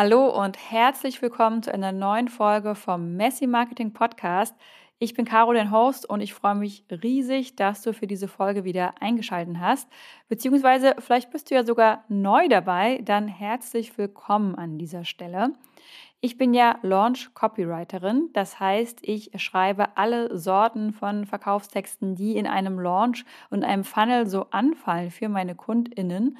Hallo und herzlich willkommen zu einer neuen Folge vom Messi Marketing Podcast. Ich bin Caro, dein Host, und ich freue mich riesig, dass du für diese Folge wieder eingeschaltet hast. Beziehungsweise vielleicht bist du ja sogar neu dabei, dann herzlich willkommen an dieser Stelle. Ich bin ja Launch Copywriterin, das heißt, ich schreibe alle Sorten von Verkaufstexten, die in einem Launch und einem Funnel so anfallen für meine Kundinnen.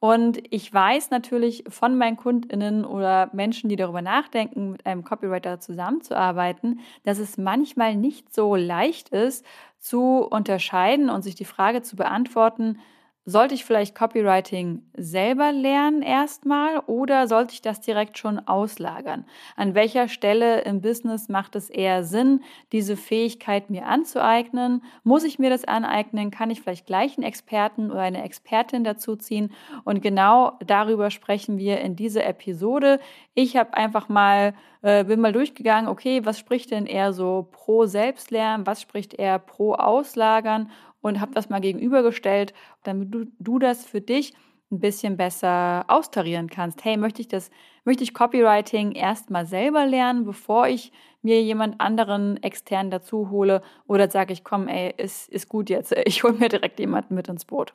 Und ich weiß natürlich von meinen Kundinnen oder Menschen, die darüber nachdenken, mit einem Copywriter zusammenzuarbeiten, dass es manchmal nicht so leicht ist zu unterscheiden und sich die Frage zu beantworten, sollte ich vielleicht Copywriting selber lernen erstmal oder sollte ich das direkt schon auslagern? An welcher Stelle im Business macht es eher Sinn, diese Fähigkeit mir anzueignen? Muss ich mir das aneignen? Kann ich vielleicht gleich einen Experten oder eine Expertin dazu ziehen? Und genau darüber sprechen wir in dieser Episode. Ich habe einfach mal äh, bin mal durchgegangen, okay, was spricht denn eher so pro Selbstlernen, was spricht eher pro Auslagern und habe das mal gegenübergestellt, damit du, du das für dich ein bisschen besser austarieren kannst. Hey, möchte ich das, möchte ich Copywriting erstmal selber lernen, bevor ich mir jemand anderen extern dazu hole? Oder sage ich, komm, ey, ist, ist gut jetzt, ich hole mir direkt jemanden mit ins Boot.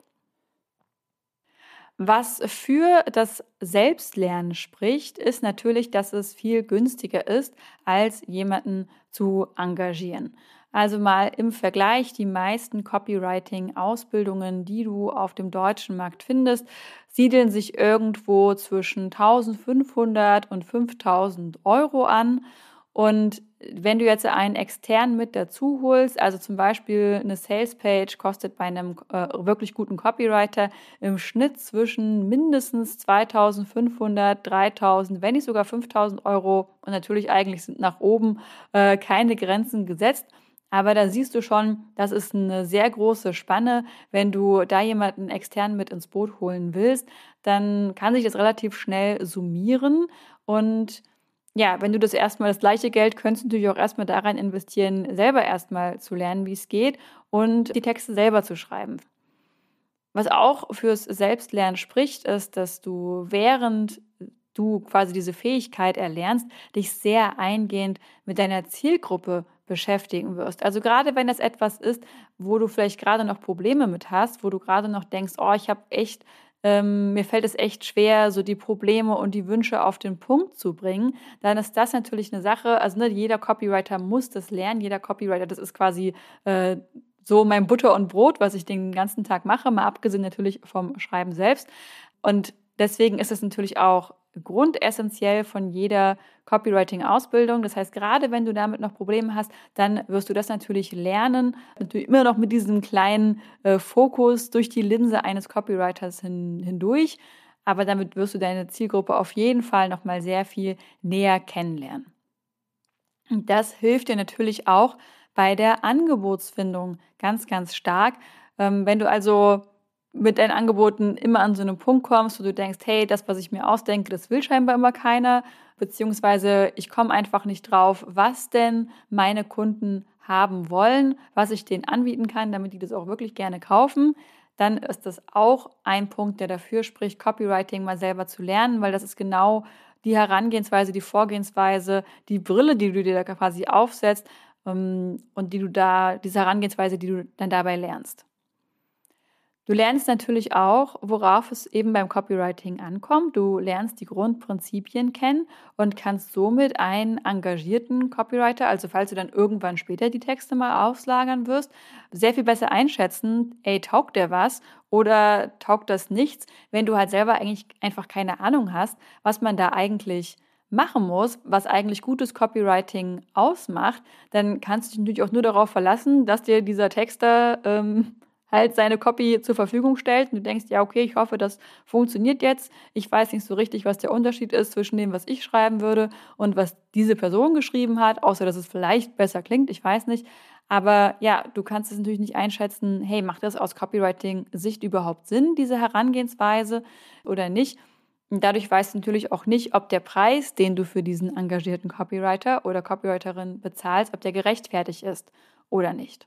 Was für das Selbstlernen spricht, ist natürlich, dass es viel günstiger ist, als jemanden zu engagieren. Also mal im Vergleich, die meisten Copywriting-Ausbildungen, die du auf dem deutschen Markt findest, siedeln sich irgendwo zwischen 1500 und 5000 Euro an. Und wenn du jetzt einen externen mit dazu holst, also zum Beispiel eine Salespage kostet bei einem äh, wirklich guten Copywriter im Schnitt zwischen mindestens 2500, 3000, wenn nicht sogar 5000 Euro. Und natürlich eigentlich sind nach oben äh, keine Grenzen gesetzt. Aber da siehst du schon, das ist eine sehr große Spanne. Wenn du da jemanden extern mit ins Boot holen willst, dann kann sich das relativ schnell summieren. Und ja, wenn du das erstmal das gleiche Geld könntest du natürlich auch erstmal daran investieren, selber erstmal zu lernen, wie es geht und die Texte selber zu schreiben. Was auch fürs Selbstlernen spricht, ist, dass du während du quasi diese Fähigkeit erlernst, dich sehr eingehend mit deiner Zielgruppe beschäftigen wirst. Also gerade wenn das etwas ist, wo du vielleicht gerade noch Probleme mit hast, wo du gerade noch denkst, oh, ich habe echt, ähm, mir fällt es echt schwer, so die Probleme und die Wünsche auf den Punkt zu bringen, dann ist das natürlich eine Sache. Also ne, jeder Copywriter muss das lernen. Jeder Copywriter, das ist quasi äh, so mein Butter und Brot, was ich den ganzen Tag mache, mal abgesehen natürlich vom Schreiben selbst. Und deswegen ist es natürlich auch grundessentiell von jeder Copywriting-Ausbildung. Das heißt, gerade wenn du damit noch Probleme hast, dann wirst du das natürlich lernen, du immer noch mit diesem kleinen äh, Fokus durch die Linse eines Copywriters hin, hindurch. Aber damit wirst du deine Zielgruppe auf jeden Fall noch mal sehr viel näher kennenlernen. Und das hilft dir natürlich auch bei der Angebotsfindung ganz, ganz stark. Ähm, wenn du also mit deinen Angeboten immer an so einen Punkt kommst, wo du denkst, hey, das, was ich mir ausdenke, das will scheinbar immer keiner, beziehungsweise ich komme einfach nicht drauf, was denn meine Kunden haben wollen, was ich denen anbieten kann, damit die das auch wirklich gerne kaufen, dann ist das auch ein Punkt, der dafür spricht, Copywriting mal selber zu lernen, weil das ist genau die Herangehensweise, die Vorgehensweise, die Brille, die du dir da quasi aufsetzt ähm, und die du da, diese Herangehensweise, die du dann dabei lernst. Du lernst natürlich auch, worauf es eben beim Copywriting ankommt. Du lernst die Grundprinzipien kennen und kannst somit einen engagierten Copywriter, also falls du dann irgendwann später die Texte mal auslagern wirst, sehr viel besser einschätzen, ey, taugt der was oder taugt das nichts, wenn du halt selber eigentlich einfach keine Ahnung hast, was man da eigentlich machen muss, was eigentlich gutes Copywriting ausmacht, dann kannst du dich natürlich auch nur darauf verlassen, dass dir dieser Texter ähm, halt seine Copy zur Verfügung stellt und du denkst, ja, okay, ich hoffe, das funktioniert jetzt. Ich weiß nicht so richtig, was der Unterschied ist zwischen dem, was ich schreiben würde und was diese Person geschrieben hat, außer dass es vielleicht besser klingt, ich weiß nicht. Aber ja, du kannst es natürlich nicht einschätzen, hey, macht das aus Copywriting-Sicht überhaupt Sinn, diese Herangehensweise oder nicht? Dadurch weißt du natürlich auch nicht, ob der Preis, den du für diesen engagierten Copywriter oder Copywriterin bezahlst, ob der gerechtfertigt ist oder nicht.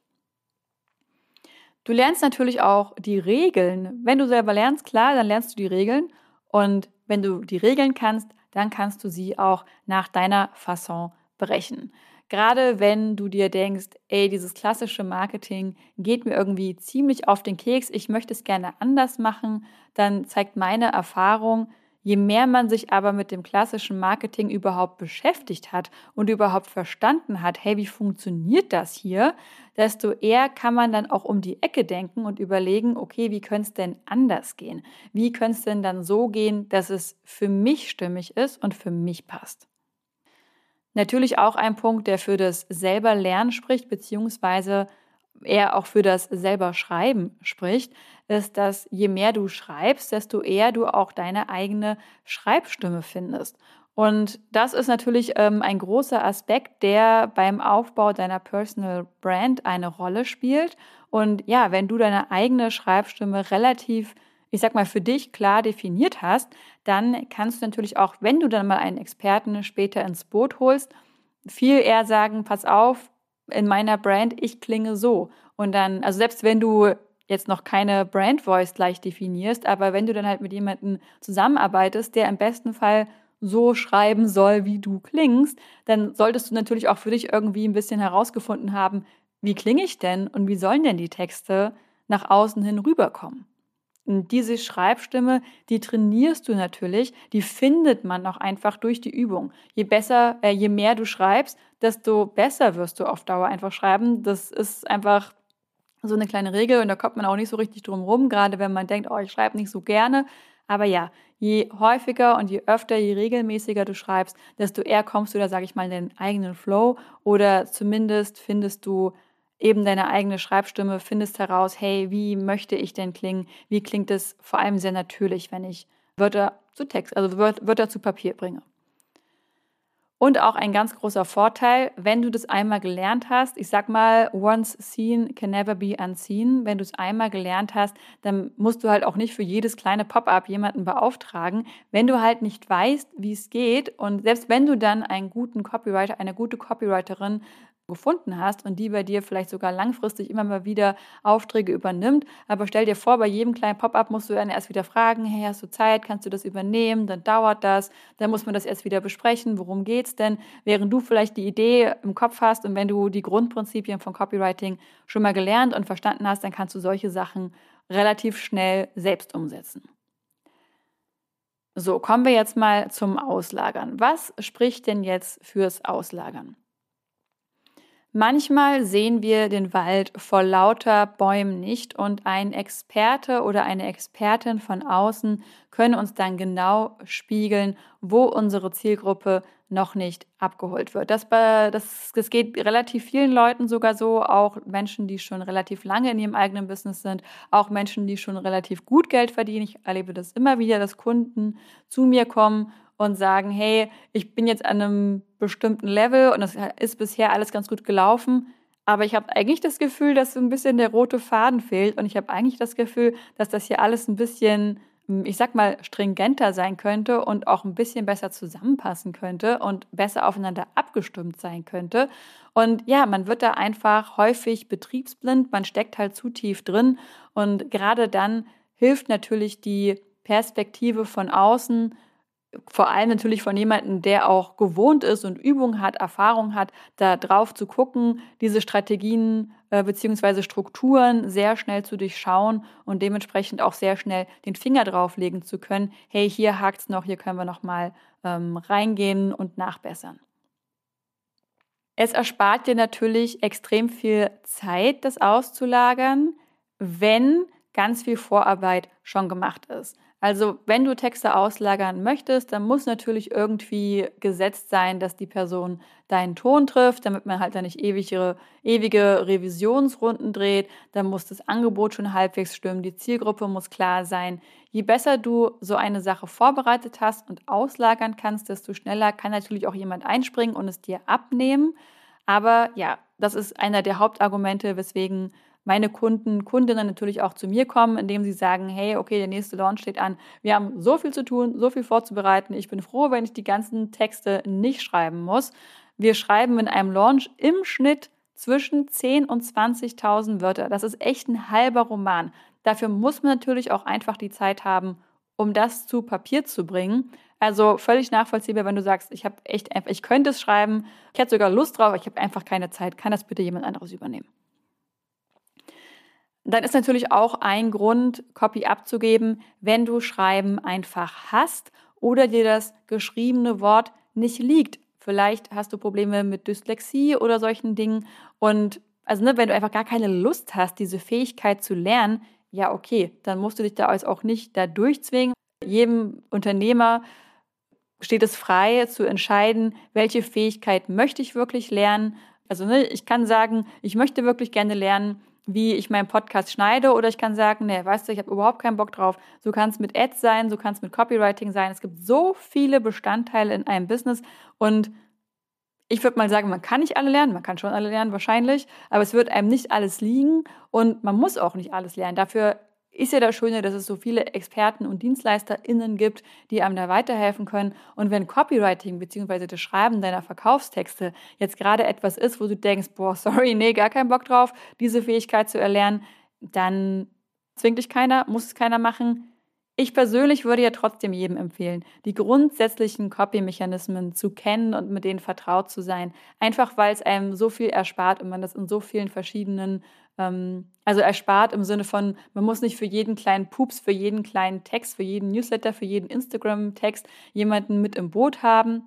Du lernst natürlich auch die Regeln. Wenn du selber lernst, klar, dann lernst du die Regeln. Und wenn du die Regeln kannst, dann kannst du sie auch nach deiner Fasson brechen. Gerade wenn du dir denkst, ey, dieses klassische Marketing geht mir irgendwie ziemlich auf den Keks, ich möchte es gerne anders machen, dann zeigt meine Erfahrung, Je mehr man sich aber mit dem klassischen Marketing überhaupt beschäftigt hat und überhaupt verstanden hat, hey, wie funktioniert das hier, desto eher kann man dann auch um die Ecke denken und überlegen, okay, wie könnte es denn anders gehen? Wie könnte es denn dann so gehen, dass es für mich stimmig ist und für mich passt? Natürlich auch ein Punkt, der für das selber Lernen spricht, beziehungsweise eher auch für das selber Schreiben spricht, ist, dass je mehr du schreibst, desto eher du auch deine eigene Schreibstimme findest. Und das ist natürlich ähm, ein großer Aspekt, der beim Aufbau deiner Personal Brand eine Rolle spielt. Und ja, wenn du deine eigene Schreibstimme relativ, ich sag mal, für dich klar definiert hast, dann kannst du natürlich auch, wenn du dann mal einen Experten später ins Boot holst, viel eher sagen, pass auf, in meiner Brand, ich klinge so. Und dann, also selbst wenn du jetzt noch keine Brand Voice gleich definierst, aber wenn du dann halt mit jemandem zusammenarbeitest, der im besten Fall so schreiben soll, wie du klingst, dann solltest du natürlich auch für dich irgendwie ein bisschen herausgefunden haben, wie klinge ich denn und wie sollen denn die Texte nach außen hin rüberkommen. Und diese Schreibstimme, die trainierst du natürlich, die findet man auch einfach durch die Übung. Je besser, äh, je mehr du schreibst, desto besser wirst du auf Dauer einfach schreiben. Das ist einfach so eine kleine Regel und da kommt man auch nicht so richtig drum rum, gerade wenn man denkt, oh, ich schreibe nicht so gerne. Aber ja, je häufiger und je öfter, je regelmäßiger du schreibst, desto eher kommst du da, sage ich mal, in den eigenen Flow oder zumindest findest du eben deine eigene Schreibstimme, findest heraus, hey, wie möchte ich denn klingen? Wie klingt es vor allem sehr natürlich, wenn ich Wörter zu Text, also Wörter zu Papier bringe. Und auch ein ganz großer Vorteil, wenn du das einmal gelernt hast, ich sag mal, once seen can never be unseen. Wenn du es einmal gelernt hast, dann musst du halt auch nicht für jedes kleine Pop-up jemanden beauftragen. Wenn du halt nicht weißt, wie es geht und selbst wenn du dann einen guten Copywriter, eine gute Copywriterin gefunden hast und die bei dir vielleicht sogar langfristig immer mal wieder Aufträge übernimmt. Aber stell dir vor, bei jedem kleinen Pop-up musst du dann erst wieder fragen, hey, hast du Zeit, kannst du das übernehmen? Dann dauert das, dann muss man das erst wieder besprechen, worum geht's denn? Während du vielleicht die Idee im Kopf hast und wenn du die Grundprinzipien von Copywriting schon mal gelernt und verstanden hast, dann kannst du solche Sachen relativ schnell selbst umsetzen. So, kommen wir jetzt mal zum Auslagern. Was spricht denn jetzt fürs Auslagern? Manchmal sehen wir den Wald vor lauter Bäumen nicht und ein Experte oder eine Expertin von außen können uns dann genau spiegeln, wo unsere Zielgruppe noch nicht abgeholt wird. Das, das, das geht relativ vielen Leuten sogar so, auch Menschen, die schon relativ lange in ihrem eigenen Business sind, auch Menschen, die schon relativ gut Geld verdienen. Ich erlebe das immer wieder, dass Kunden zu mir kommen und sagen, hey, ich bin jetzt an einem bestimmten Level und das ist bisher alles ganz gut gelaufen, aber ich habe eigentlich das Gefühl, dass so ein bisschen der rote Faden fehlt und ich habe eigentlich das Gefühl, dass das hier alles ein bisschen, ich sag mal, stringenter sein könnte und auch ein bisschen besser zusammenpassen könnte und besser aufeinander abgestimmt sein könnte. Und ja, man wird da einfach häufig betriebsblind, man steckt halt zu tief drin und gerade dann hilft natürlich die Perspektive von außen, vor allem natürlich von jemandem, der auch gewohnt ist und Übung hat, Erfahrung hat, da drauf zu gucken, diese Strategien äh, bzw. Strukturen sehr schnell zu durchschauen und dementsprechend auch sehr schnell den Finger drauflegen zu können. Hey, hier hakt's noch, hier können wir noch mal ähm, reingehen und nachbessern. Es erspart dir natürlich extrem viel Zeit, das auszulagern, wenn ganz viel Vorarbeit schon gemacht ist. Also wenn du Texte auslagern möchtest, dann muss natürlich irgendwie gesetzt sein, dass die Person deinen Ton trifft, damit man halt da nicht ewige, ewige Revisionsrunden dreht. Dann muss das Angebot schon halbwegs stimmen, die Zielgruppe muss klar sein. Je besser du so eine Sache vorbereitet hast und auslagern kannst, desto schneller kann natürlich auch jemand einspringen und es dir abnehmen. Aber ja, das ist einer der Hauptargumente, weswegen meine Kunden, Kundinnen natürlich auch zu mir kommen, indem sie sagen, hey, okay, der nächste Launch steht an. Wir haben so viel zu tun, so viel vorzubereiten. Ich bin froh, wenn ich die ganzen Texte nicht schreiben muss. Wir schreiben in einem Launch im Schnitt zwischen 10 und 20.000 Wörter. Das ist echt ein halber Roman. Dafür muss man natürlich auch einfach die Zeit haben, um das zu Papier zu bringen. Also völlig nachvollziehbar, wenn du sagst, ich habe echt einfach, ich könnte es schreiben, ich hätte sogar Lust drauf, ich habe einfach keine Zeit. Kann das bitte jemand anderes übernehmen? Dann ist natürlich auch ein Grund, Copy abzugeben, wenn du Schreiben einfach hast oder dir das geschriebene Wort nicht liegt. Vielleicht hast du Probleme mit Dyslexie oder solchen Dingen. Und also, ne, wenn du einfach gar keine Lust hast, diese Fähigkeit zu lernen, ja, okay, dann musst du dich da auch nicht da durchzwingen. Jedem Unternehmer steht es frei zu entscheiden, welche Fähigkeit möchte ich wirklich lernen. Also ne, ich kann sagen, ich möchte wirklich gerne lernen, wie ich meinen Podcast schneide oder ich kann sagen, nee, weißt du, ich habe überhaupt keinen Bock drauf. So kann es mit Ads sein, so kann es mit Copywriting sein. Es gibt so viele Bestandteile in einem Business und ich würde mal sagen, man kann nicht alle lernen, man kann schon alle lernen wahrscheinlich, aber es wird einem nicht alles liegen und man muss auch nicht alles lernen. Dafür ist ja das Schöne, dass es so viele Experten und DienstleisterInnen gibt, die einem da weiterhelfen können. Und wenn Copywriting bzw. das Schreiben deiner Verkaufstexte jetzt gerade etwas ist, wo du denkst, boah, sorry, nee, gar keinen Bock drauf, diese Fähigkeit zu erlernen, dann zwingt dich keiner, muss es keiner machen. Ich persönlich würde ja trotzdem jedem empfehlen, die grundsätzlichen Copy-Mechanismen zu kennen und mit denen vertraut zu sein. Einfach weil es einem so viel erspart und man das in so vielen verschiedenen, also erspart im Sinne von, man muss nicht für jeden kleinen Pups, für jeden kleinen Text, für jeden Newsletter, für jeden Instagram-Text jemanden mit im Boot haben.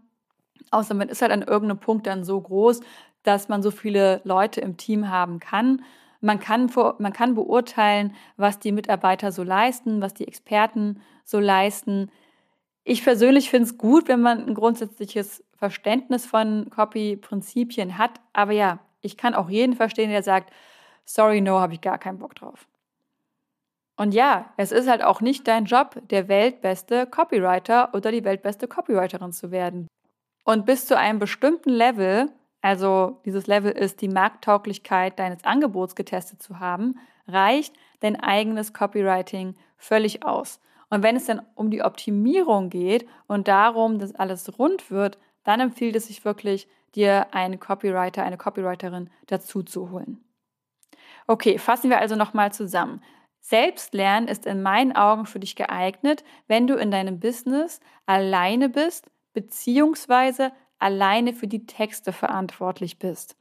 Außer man ist halt an irgendeinem Punkt dann so groß, dass man so viele Leute im Team haben kann. Man kann, man kann beurteilen, was die Mitarbeiter so leisten, was die Experten so leisten. Ich persönlich finde es gut, wenn man ein grundsätzliches Verständnis von Copy-Prinzipien hat. Aber ja, ich kann auch jeden verstehen, der sagt, sorry, no, habe ich gar keinen Bock drauf. Und ja, es ist halt auch nicht dein Job, der weltbeste Copywriter oder die weltbeste Copywriterin zu werden. Und bis zu einem bestimmten Level also dieses Level ist, die Markttauglichkeit deines Angebots getestet zu haben, reicht dein eigenes Copywriting völlig aus. Und wenn es dann um die Optimierung geht und darum, dass alles rund wird, dann empfiehlt es sich wirklich, dir einen Copywriter, eine Copywriterin dazu zu holen. Okay, fassen wir also nochmal zusammen. Selbstlernen ist in meinen Augen für dich geeignet, wenn du in deinem Business alleine bist, beziehungsweise alleine für die Texte verantwortlich bist.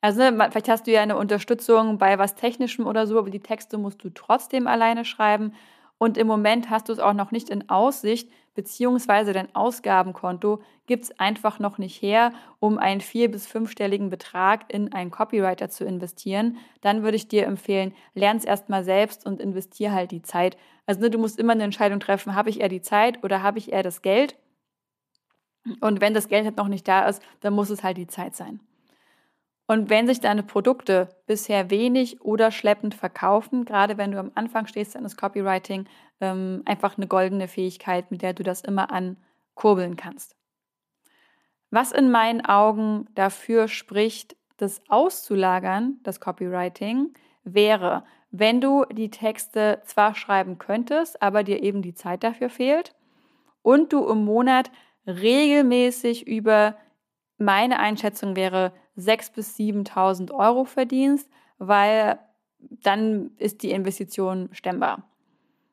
Also ne, vielleicht hast du ja eine Unterstützung bei was Technischem oder so, aber die Texte musst du trotzdem alleine schreiben. Und im Moment hast du es auch noch nicht in Aussicht, beziehungsweise dein Ausgabenkonto gibt es einfach noch nicht her, um einen vier- bis fünfstelligen Betrag in einen Copywriter zu investieren. Dann würde ich dir empfehlen, lern es erstmal selbst und investier halt die Zeit. Also ne, du musst immer eine Entscheidung treffen, habe ich eher die Zeit oder habe ich eher das Geld? Und wenn das Geld halt noch nicht da ist, dann muss es halt die Zeit sein. Und wenn sich deine Produkte bisher wenig oder schleppend verkaufen, gerade wenn du am Anfang stehst deines Copywriting, ähm, einfach eine goldene Fähigkeit, mit der du das immer ankurbeln kannst. Was in meinen Augen dafür spricht, das auszulagern, das Copywriting, wäre, wenn du die Texte zwar schreiben könntest, aber dir eben die Zeit dafür fehlt und du im Monat regelmäßig über meine Einschätzung wäre 6.000 bis 7.000 Euro verdienst, weil dann ist die Investition stemmbar.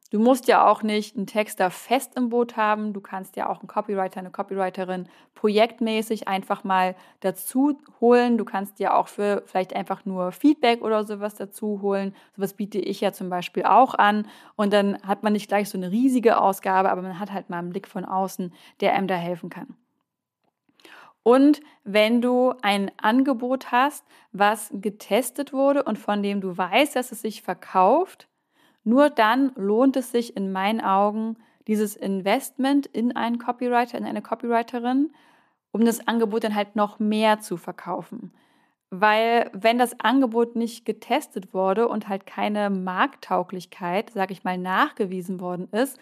Du musst ja auch nicht einen Texter fest im Boot haben. Du kannst ja auch einen Copywriter, eine Copywriterin projektmäßig einfach mal dazu holen. Du kannst ja auch für vielleicht einfach nur Feedback oder sowas dazu holen. Sowas biete ich ja zum Beispiel auch an. Und dann hat man nicht gleich so eine riesige Ausgabe, aber man hat halt mal einen Blick von außen, der einem da helfen kann. Und wenn du ein Angebot hast, was getestet wurde und von dem du weißt, dass es sich verkauft, nur dann lohnt es sich in meinen Augen, dieses Investment in einen Copywriter, in eine Copywriterin, um das Angebot dann halt noch mehr zu verkaufen. Weil wenn das Angebot nicht getestet wurde und halt keine Markttauglichkeit, sage ich mal, nachgewiesen worden ist,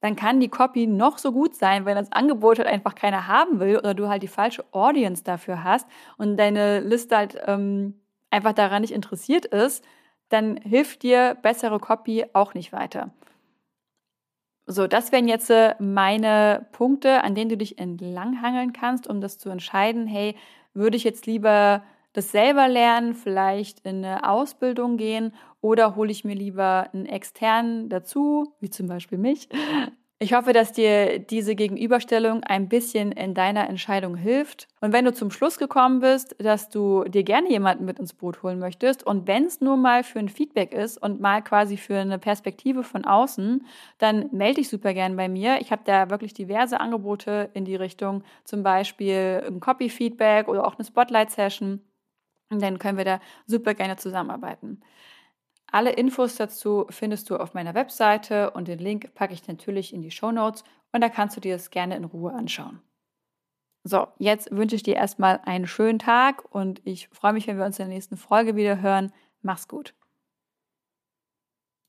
dann kann die Copy noch so gut sein, wenn das Angebot halt einfach keiner haben will oder du halt die falsche Audience dafür hast und deine Liste halt ähm, einfach daran nicht interessiert ist, dann hilft dir bessere Copy auch nicht weiter. So, das wären jetzt äh, meine Punkte, an denen du dich entlanghangeln kannst, um das zu entscheiden. Hey, würde ich jetzt lieber das selber lernen, vielleicht in eine Ausbildung gehen oder hole ich mir lieber einen externen dazu, wie zum Beispiel mich, Ich hoffe, dass dir diese Gegenüberstellung ein bisschen in deiner Entscheidung hilft. Und wenn du zum Schluss gekommen bist, dass du dir gerne jemanden mit ins Boot holen möchtest und wenn es nur mal für ein Feedback ist und mal quasi für eine Perspektive von außen, dann melde dich super gerne bei mir. Ich habe da wirklich diverse Angebote in die Richtung, zum Beispiel ein Copy-Feedback oder auch eine Spotlight-Session. Und dann können wir da super gerne zusammenarbeiten. Alle Infos dazu findest du auf meiner Webseite und den Link packe ich natürlich in die Show Notes und da kannst du dir das gerne in Ruhe anschauen. So, jetzt wünsche ich dir erstmal einen schönen Tag und ich freue mich, wenn wir uns in der nächsten Folge wieder hören. Mach's gut.